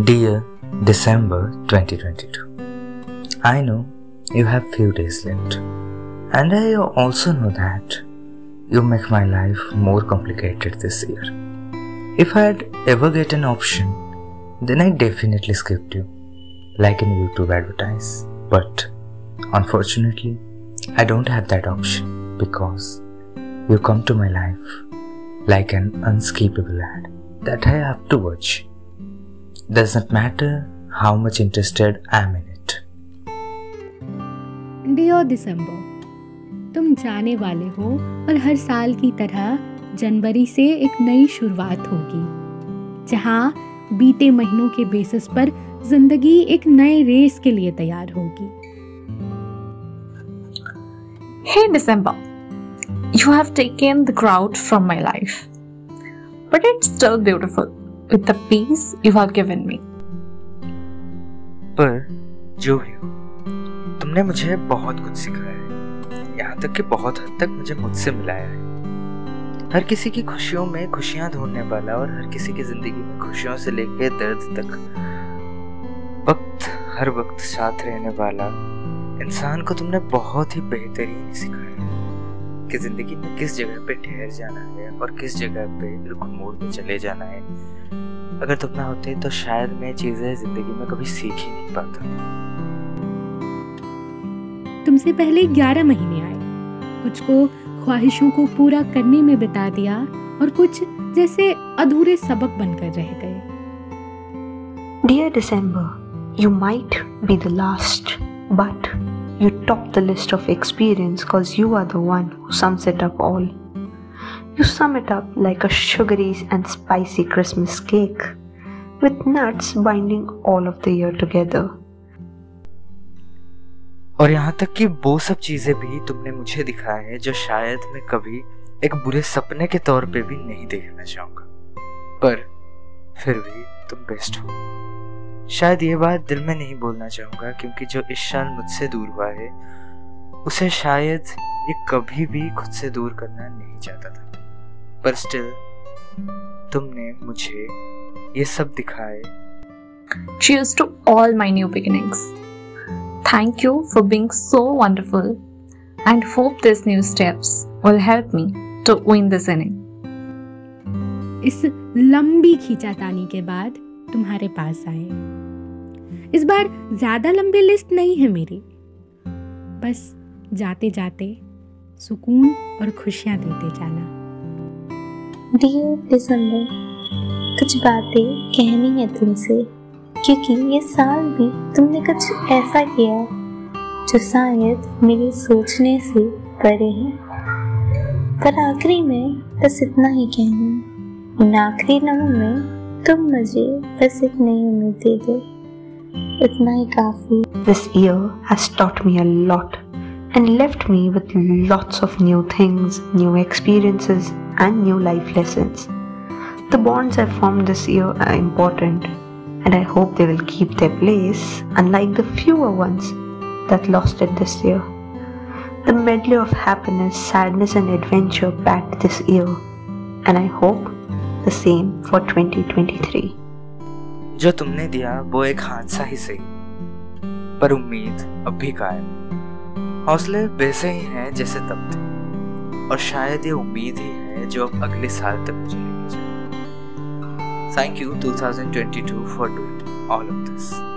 Dear December 2022, I know you have few days left, and I also know that you make my life more complicated this year. If I had ever get an option, then I definitely skipped you, like in YouTube advertise. But unfortunately, I don't have that option because you come to my life like an unskippable ad that I have to watch doesn't matter how much interested I am in it. Dear December, तुम जाने वाले हो और हर साल की तरह जनवरी से एक नई शुरुआत होगी जहाँ बीते महीनों के बेसिस पर ज़िंदगी एक नए रेस के लिए तैयार होगी hey December you have taken the crowd from my life but it's still with the peace you have given me. पर जो भी हो, तुमने मुझे बहुत कुछ सिखाया है। यहाँ तक कि बहुत हद तक मुझे मुझसे मिलाया है। हर किसी की खुशियों में खुशियाँ ढूँढने वाला और हर किसी की ज़िंदगी में खुशियों से लेकर दर्द तक वक्त, हर वक्त साथ रहने वाला इंसान को तुमने बहुत ही बेहतरीन सिखाया। कि ज़िंदगी में किस जगह पे ठहर जाना है और किस जगह पे बिल्कुल मोड़ में चले जाना है। अगर तुम ना होते तो शायद मैं चीज़ें ज़िंदगी में कभी सीख ही नहीं पाता। तुमसे पहले ग्यारह महीने आए। कुछ को ख्वाहिशों को पूरा करने में बिता दिया और कुछ जैसे अधूरे सबक बनकर रह गए। Dear December, you might be the last, but you top the list of experience cause you are the one who sums it up all. You sum it up like a sugary and spicy Christmas cake, with nuts binding all of the year together. और यहाँ तक कि वो सब चीज़ें भी तुमने मुझे दिखाए हैं जो शायद मैं कभी एक बुरे सपने के तौर पे भी नहीं देखना चाहूँगा पर फिर भी तुम बेस्ट हो शायद ये बात दिल में नहीं बोलना चाहूँगा क्योंकि जो इस साल मुझसे दूर हुआ है उसे शायद ये कभी भी खुद से दूर करना नहीं चाहता था पर स्टिल तुमने मुझे ये सब दिखाए Cheers to all my new beginnings. Thank you for being so wonderful and hope these new steps will help me to win this inning. इस लंबी खींचातानी के बाद तुम्हारे पास आए। इस बार ज़्यादा लंबी लिस्ट नहीं है मेरी। बस जाते जाते सुकून और खुशियाँ देते जाना। दिसंबर कुछ बातें कहनी है तुमसे, क्योंकि ये साल भी तुमने कुछ ऐसा किया जो शायद मेरे सोचने से परे है। पर आखिरी में बस इतना ही कहना। इन आखिरी लम्हों में तुम मुझे बस एक नई उम्मीद दे दो इतना ही काफी This year has taught me a lot and left me with lots of new things, new experiences, and new life lessons. The bonds I formed this year are important, and I hope they will keep their place, unlike the fewer ones that lost it this year. The medley of happiness, sadness, and adventure packed this year, and I hope the same for 2023. जो तुमने दिया, वो एक हादसा ही सही। पर उम्मीद अब भी कायम। हौसले वैसे ही हैं जैसे तब थे। और शायद ये उम्मीद ही है जो अब अगले साल तक मुझे thank you 2022 for doing all of this